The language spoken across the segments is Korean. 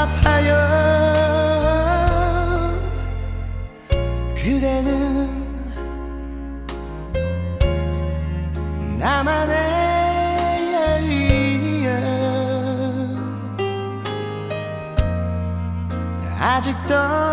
아파요. 그대는 나만의 여인이여 아직도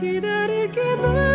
기다릴게 너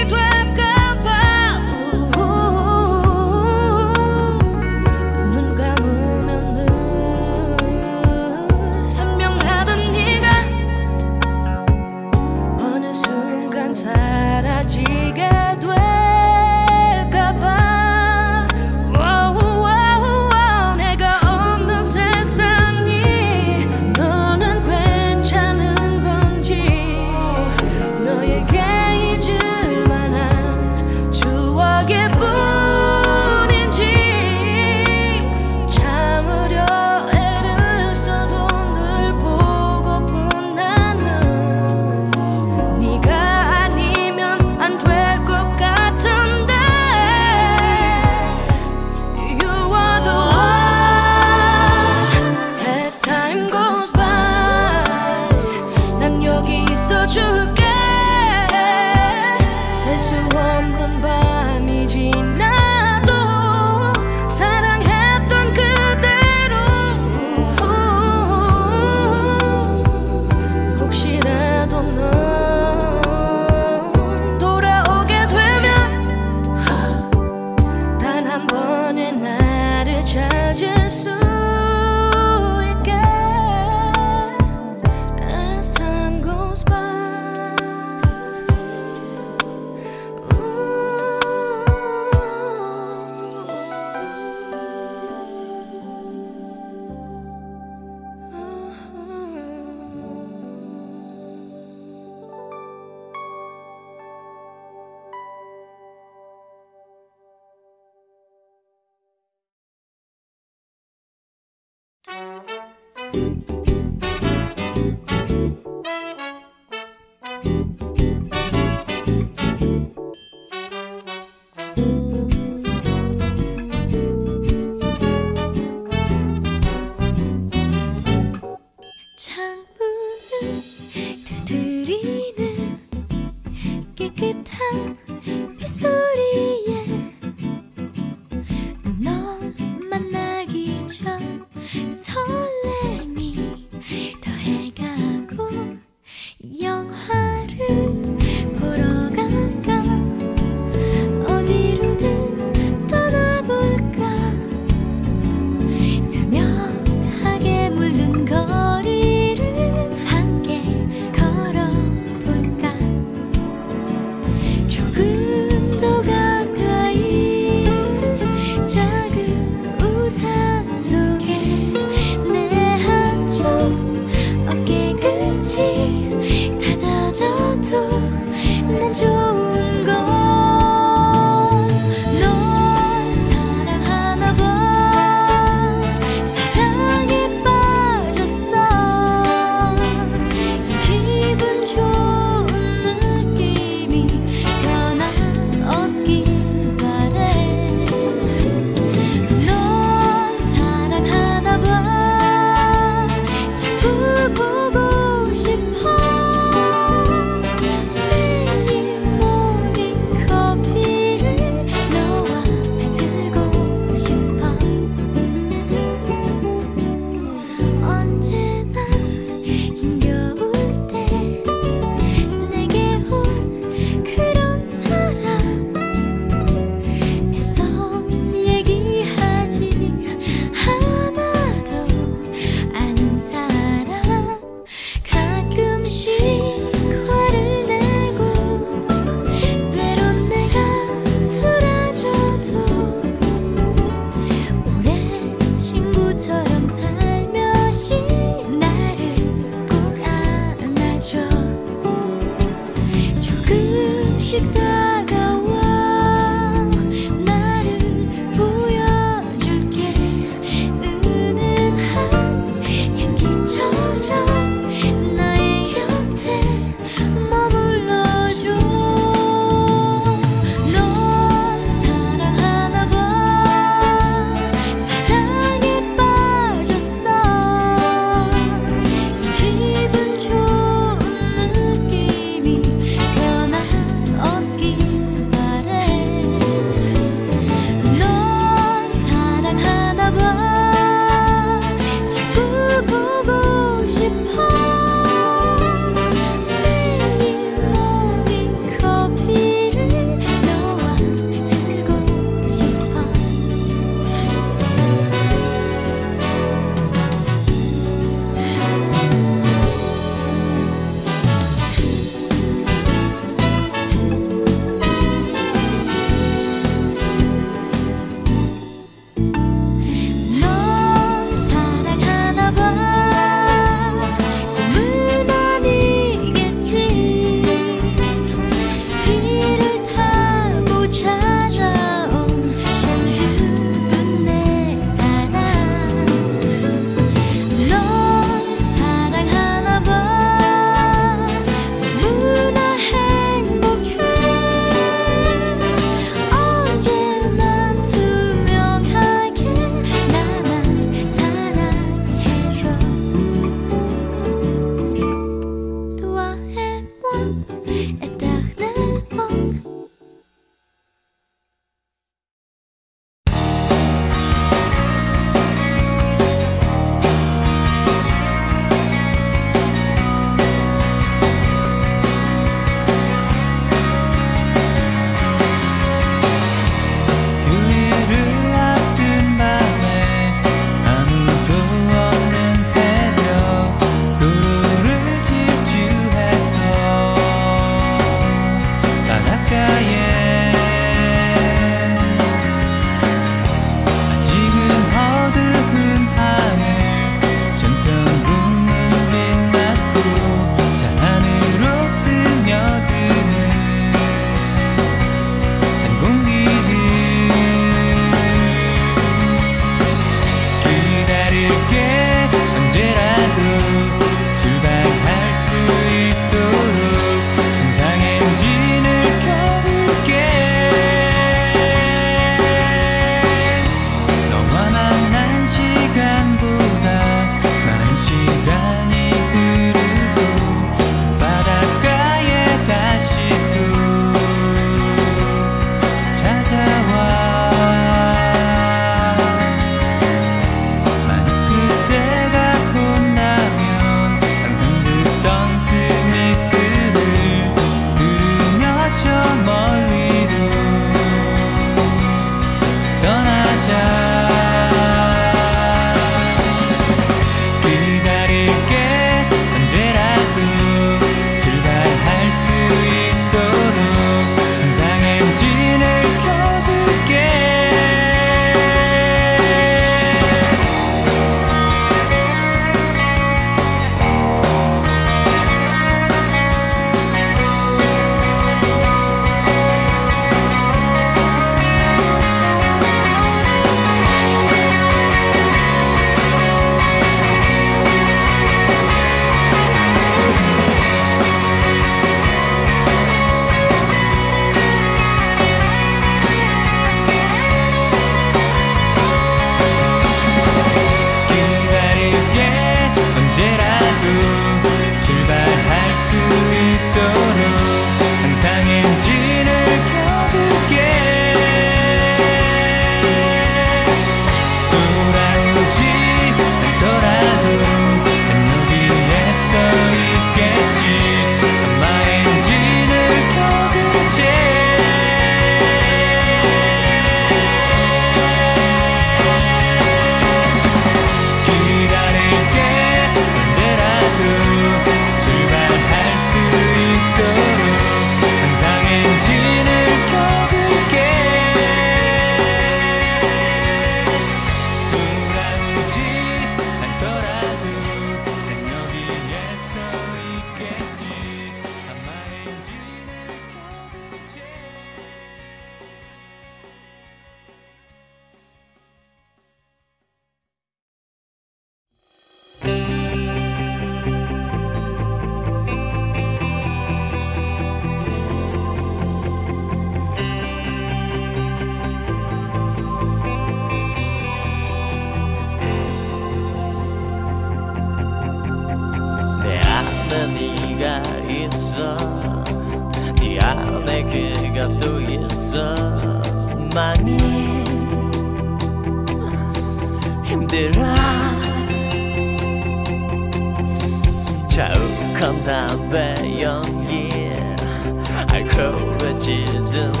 I koracıdım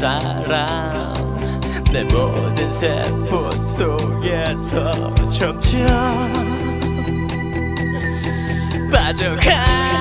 사람 내 모든 세포 속에서 점점 빠져가.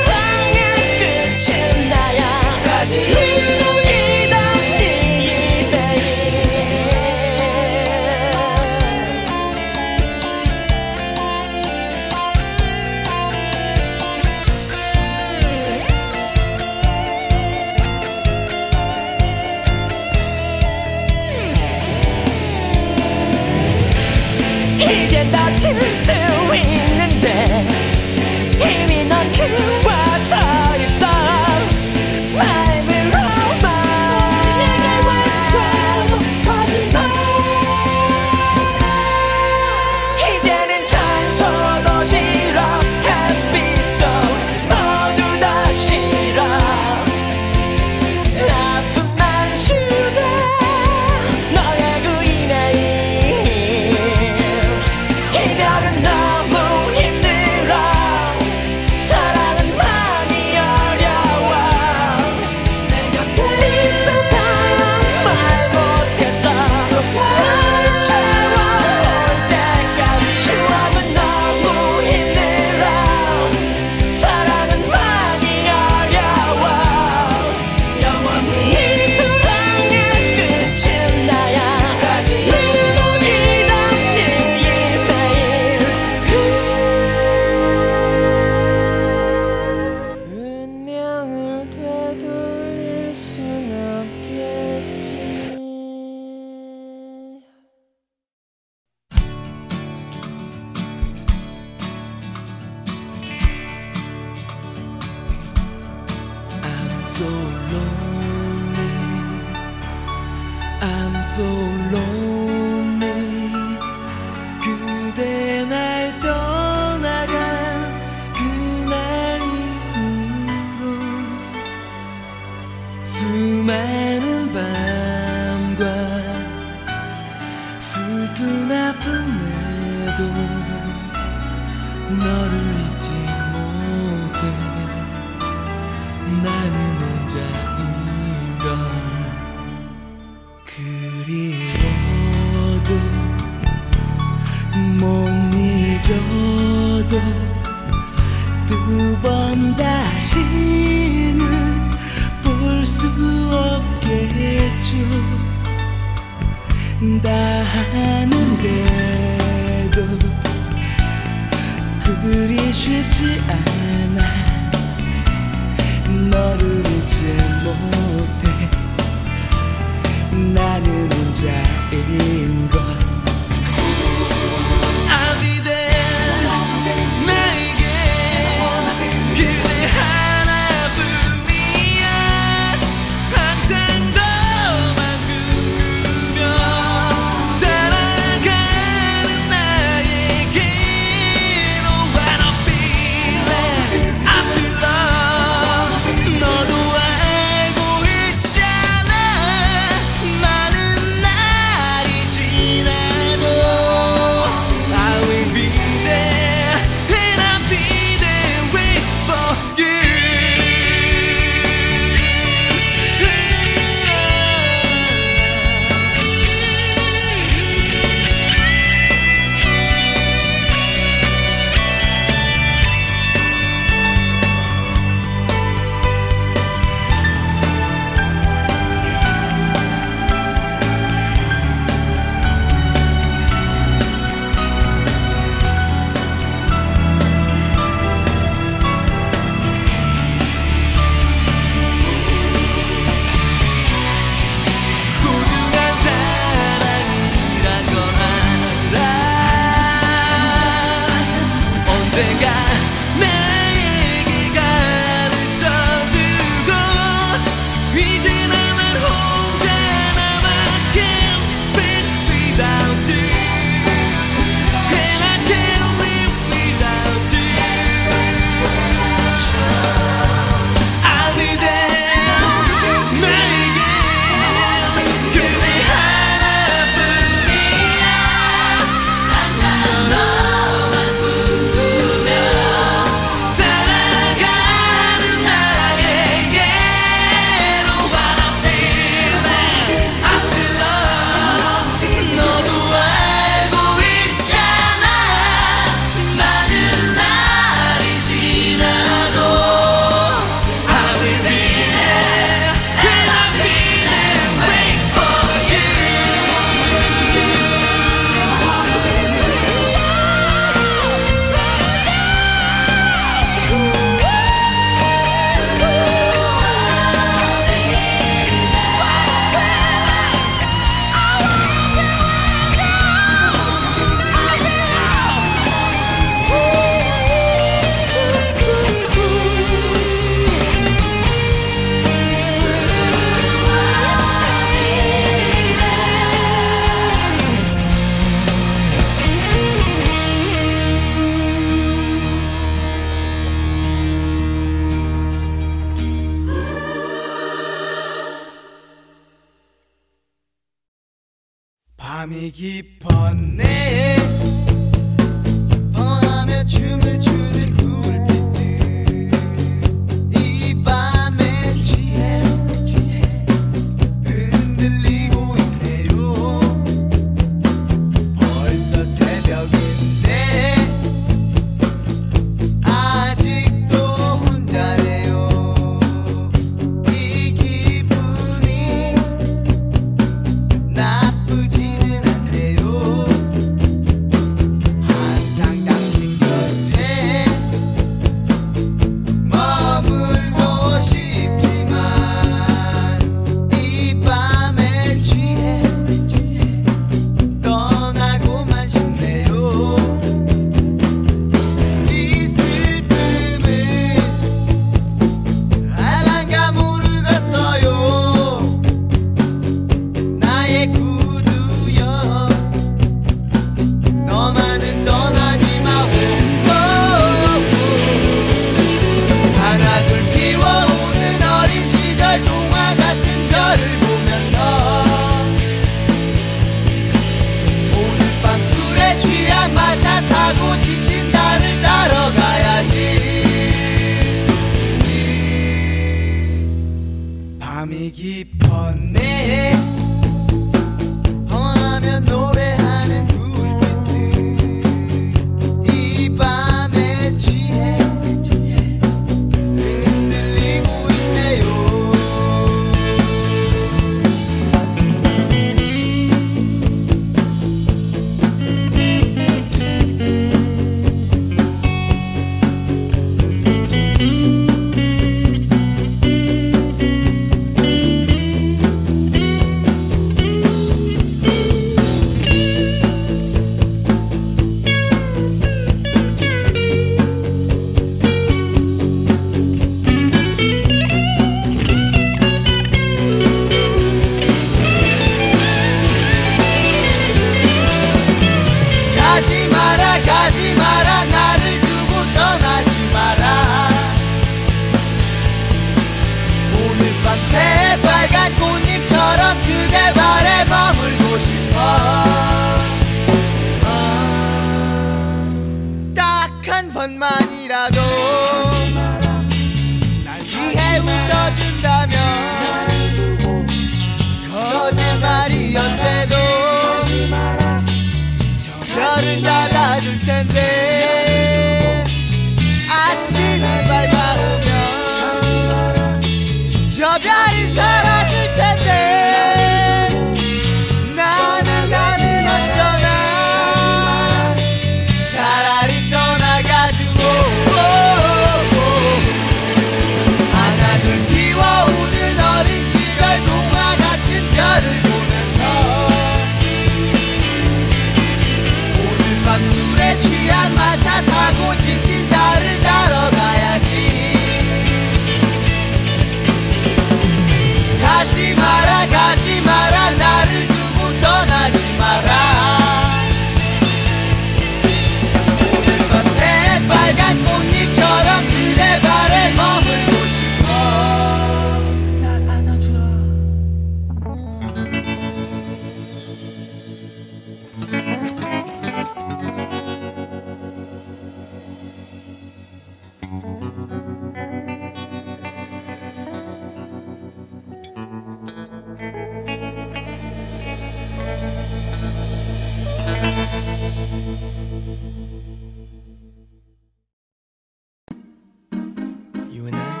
You and I?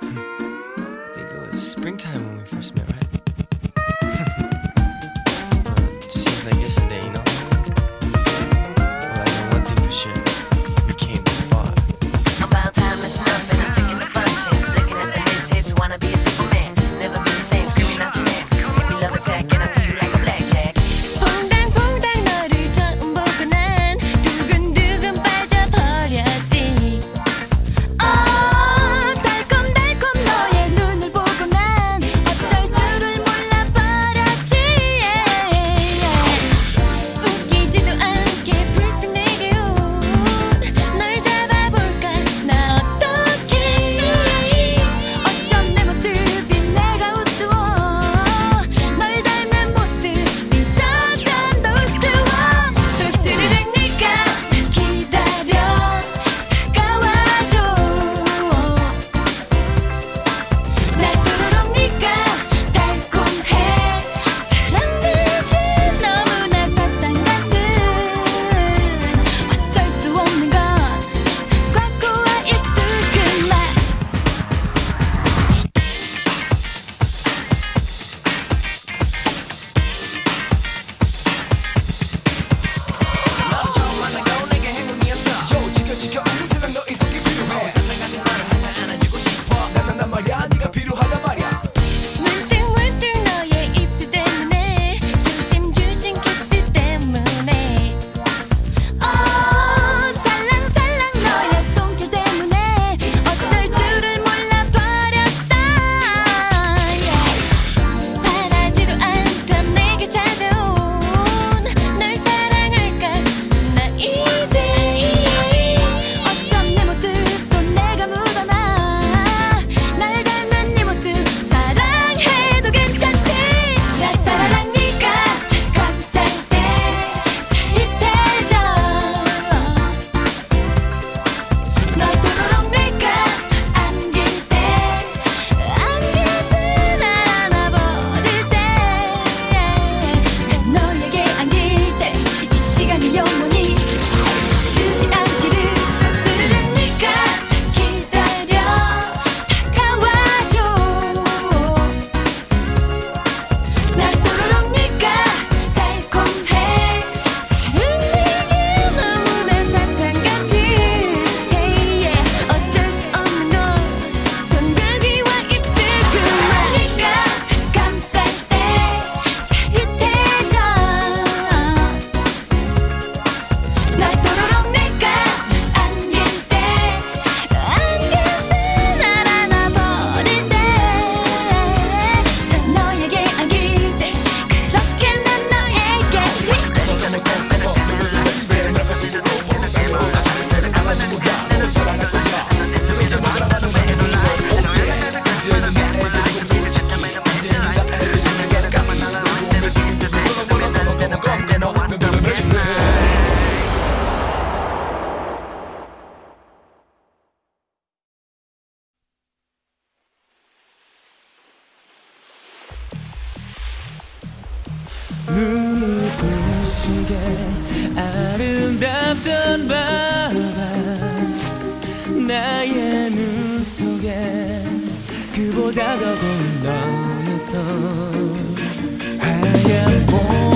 I think it was springtime when we first met, right? 나의 눈 속에 그보다 더 고운 너의 손 하얀 봄.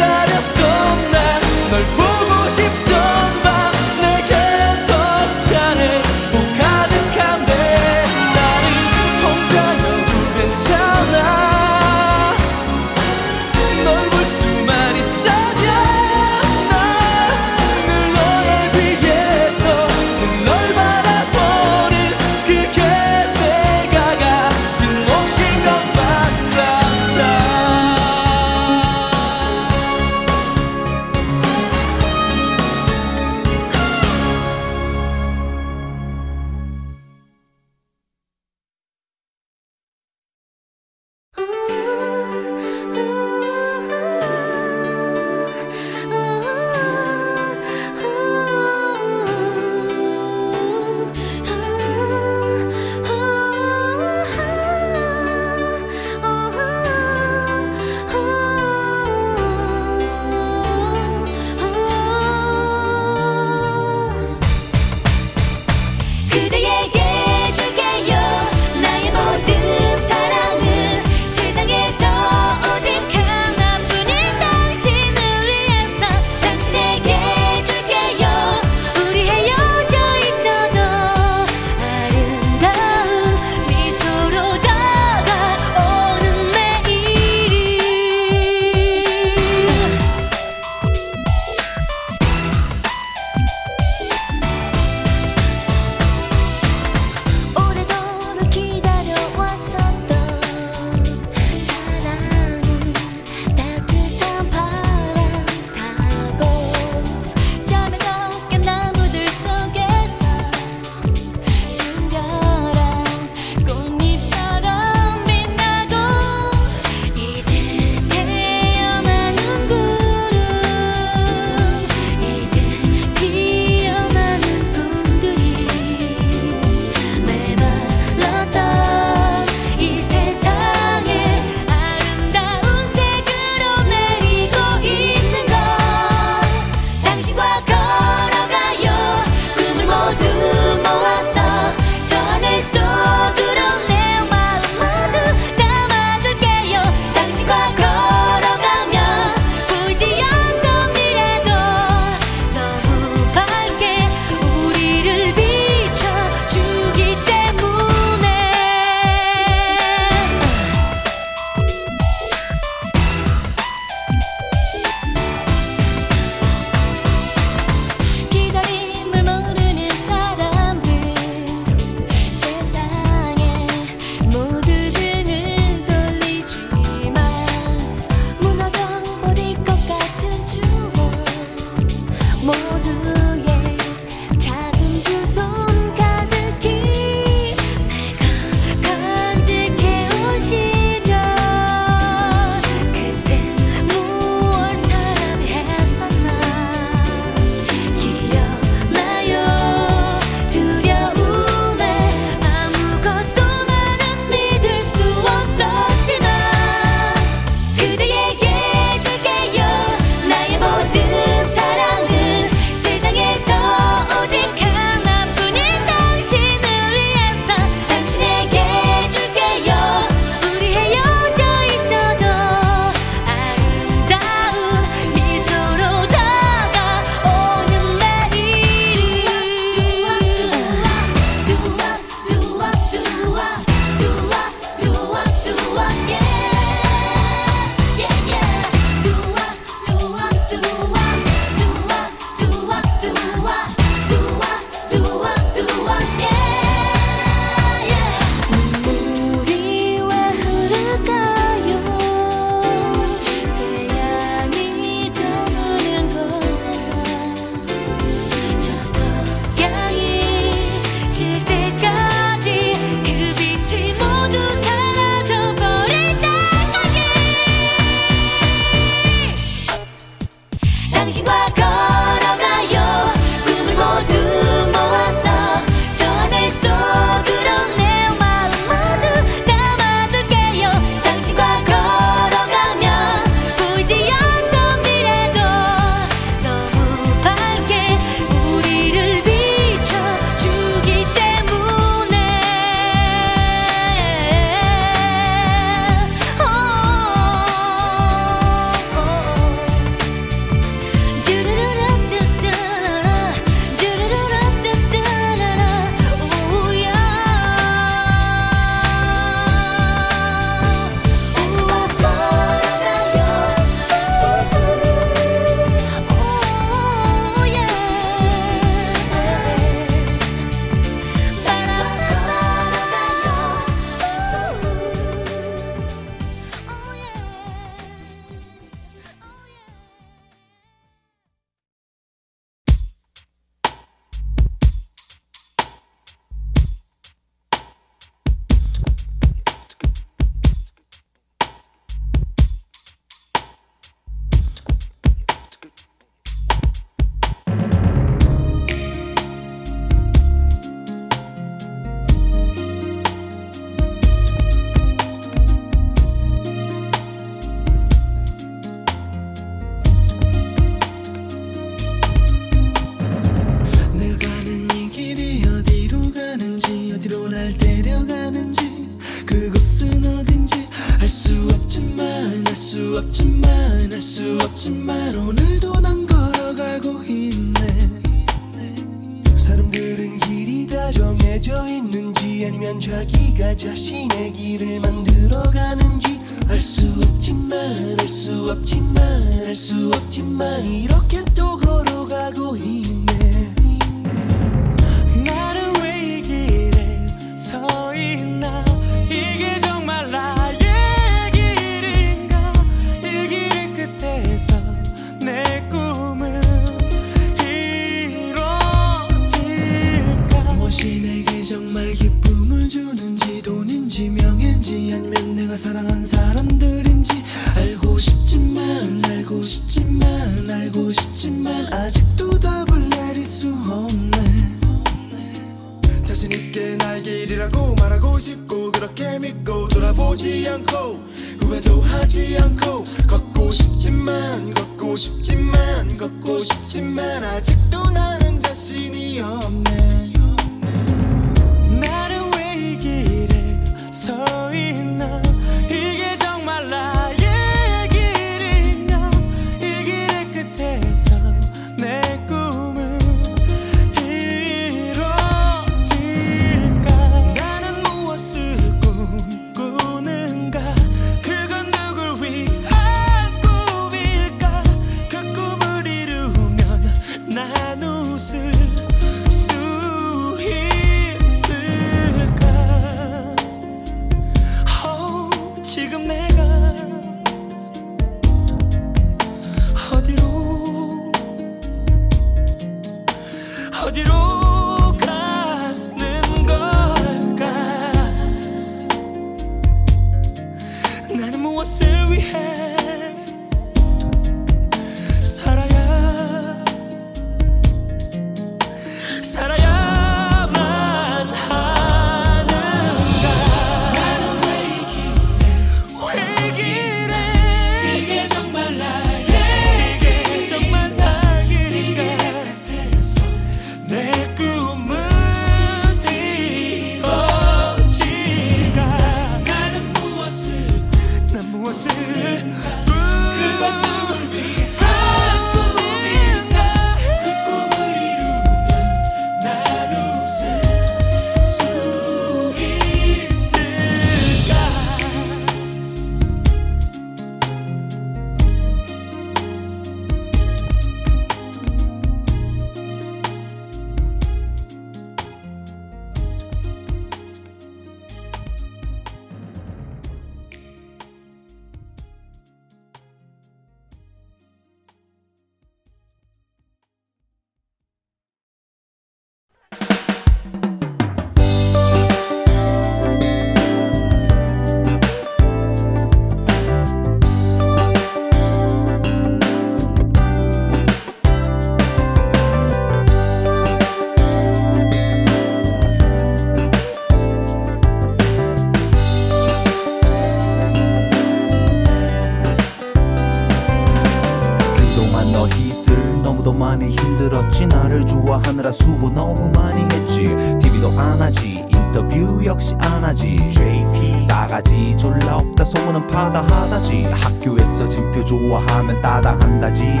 끝까지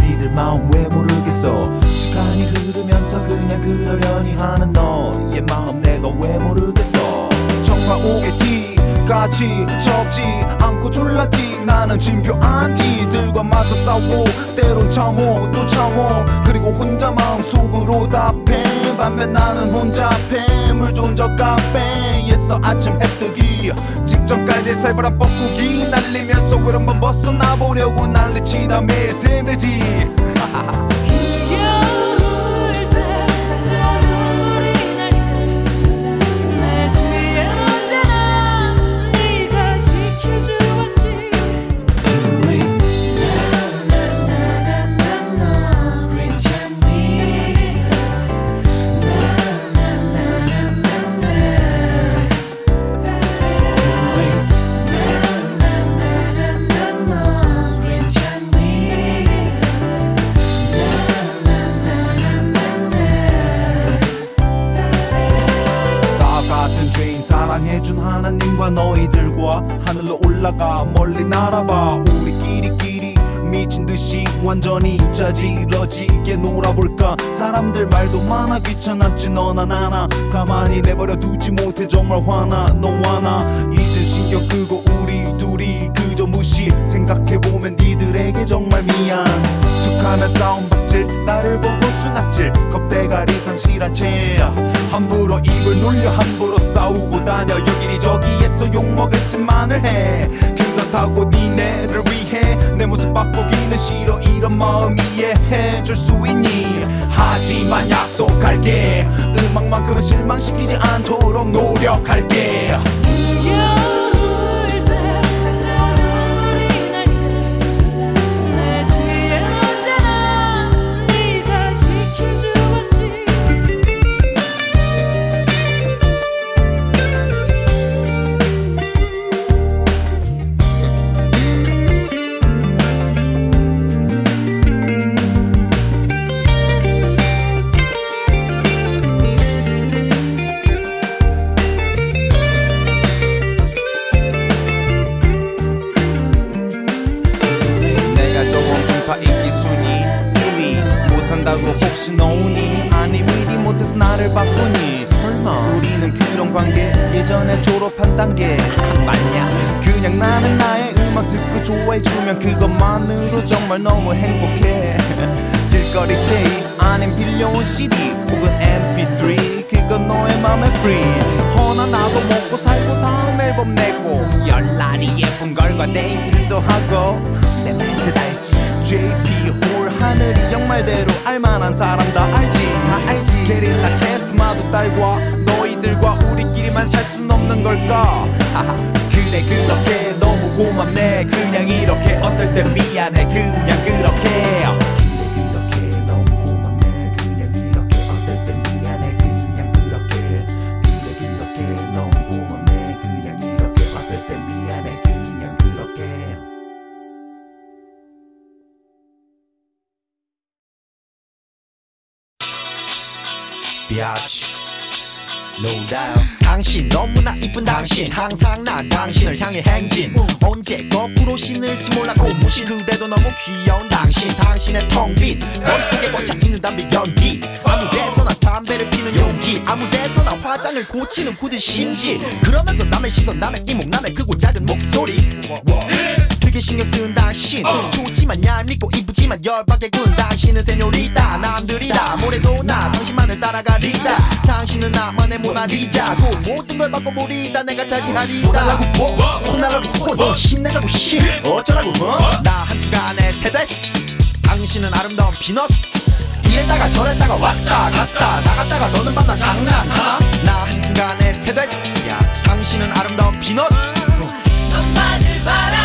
니들 마음 왜 모르겠어? 시간이 흐르면서 그냥 그러려니 하는 너의 마음 내가 왜 모르겠어? 정말 오겠지 같이 적지 않고 졸랐지. 나는 진표 안티들과 맞서 싸우고 때론 참호 또 참호. 그리고 혼자 마음속으로 답해. 반면 나는 혼자 패. 카페 물 좋은 저 카페에서 아침 해 뜨기. 직접까지 살벌한 뻐꾸기. 날리면서 울 한번 벗어나보려고 난리치다. 매일 세대지. 짜질러지게 놀아볼까? 사람들 말도 많아 귀찮았지 너나 나나. 가만히 내버려 두지 못해 정말 화나 너와 나. 이제 신경 끄고 우리 둘이 그저 무시 생각해보면 니들에게 정말 미안. 툭하면 싸움 박질 나를 보고 수납질. 겁대가리 상실한 채 함부로 입을 놀려 함부로 싸우고 다녀. 여기니 저기에서 욕먹을 짓만을 해 그렇다고 니네를 위해 내 모습 바꾸기는 싫어 이런 마음 이해해줄 수 있니? 하지만 약속할게. 음악만큼은 실망시키지 않도록 노력할게. 겨 너무 행복해. 길거리 테이프 아닌 빌려온 CD 혹은 MP3 그건 너의 맘의 free. 허나 나도 먹고 살고 다음 앨범 내고 열날이 예쁜 걸과 데이트도 하고. 내 멘트 알지. JP 홀 하늘이 영말대로 알만한 사람 다 알지. 다 알지. 게릴라 캐스마도 딸과 너희들과 우리끼리만 살 순 없는 걸까 그래 그렇게. 너무 고맙네. 그냥 이렇게. 어떨 땐 미안해. 그냥 그렇게. 비아치 No doubt 당신 너무나 이쁜 당신. 항상 난 당신을 향해 행진. 언제 거꾸로 신을지 몰라 고무신 그래도 너무 귀여운 당신. 당신의 텅빈 머릿속에 꽉 차 있는 담배 연기. 아무 데서나 담배를 피는 용기. 아무 데서나 화장을 고치는 굳은 심지. 그러면서 남의 시선 남의 이목 남의 크고 작은 목소리 되게 신경 쓰는 당신. 좋지만 얄밉고 이쁘지만 열받게 군 당신은 세뇨리다. 남들이 다. 뭐래도 나 당신만을 따라가리다. 당신은 나만의 모나리자. 고 모든 걸 바꿔버리다. 내가 차지하리다. 혼나라고 뭐? 혼나라고 혼? 힘내자고 힘 어쩌라고 어? 나 한순간에 세됐어 당신은 아름다운 피넛 이랬다가 저랬다가 왔다 갔다 나갔다가 너는 만나 장난하나 나 한순간에 세됐어 당신은 아름다운 피넛 너만을 바라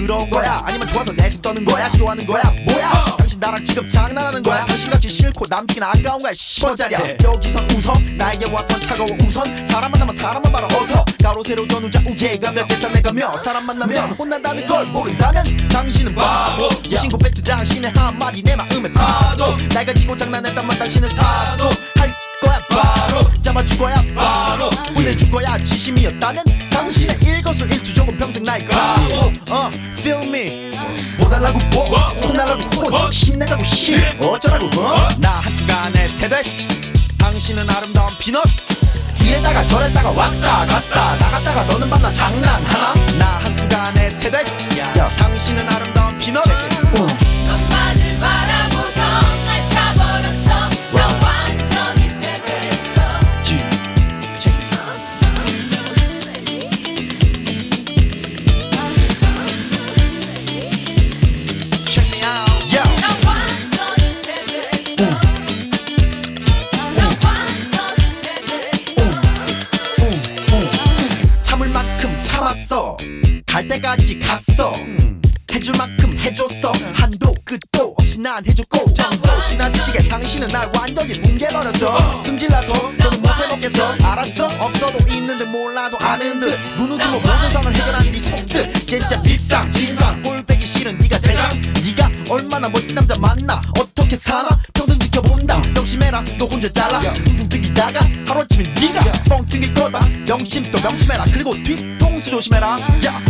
두려운 거야? 아니면 좋아서 내숭 떠는 거야? 싫어하는 거야? 뭐야 나랑 지금 장난하는 거야. 당신같이 싫고 남기긴 아까운 거야 씨발자리야. 여기선 웃어 나에게 와선 차가워. 우선 사람 만나면 사람만 바라. 어서 가로 세로 전우자. 우제가 몇 개사 내가며 사람 만나면 혼난다는 걸 모른다면 당신은 바보. 신고 뱉트 당신의 한마디 내 마음에 파도 날 가지고 장난했다만 당신은 타도 할 거야. 바로 잡아줄 거야. 바로 보내줄 거야. 진심이었다면 당신의 일거수 일투족은 평생 나의 가고 어 feel me. 뭐 달라고 뭐? 혼나라고 혼 힘내자고 힘 어쩌라고 어? 나 한순간에 세됐어 당신은 아름다운 피넛. 이랬다가 저랬다가 왔다 갔다. 나갔다가 너는 만나 장난하나? 나 한순간에 세됐어 당신은 아름다운 피넛 갈 때까지 갔어. 해줄 만큼 해줬어. 한도 끝도 없이 난 해줬고 정도 지난 시기에 당신은 날 완전히 뭉개버렸어. 승질나서 너는 못해먹겠어. 알았어? 없어도 있는 듯 몰라도 아는 듯. 눈웃음으로 모든 상을 해결한 네 속뜻. 진짜 밉상 진상 꼴배기 싫은 네가 대장. 네가 얼마나 멋진 남자 만나? 어떻게 사나 평생 지켜본다. 명심해라. 또 혼자 잘라. 뚱뚱이다가 하루아침에 네가 뻥 튕길 거다. 명심 또 명심해라. 그리고 뒤통수 조심해라. 야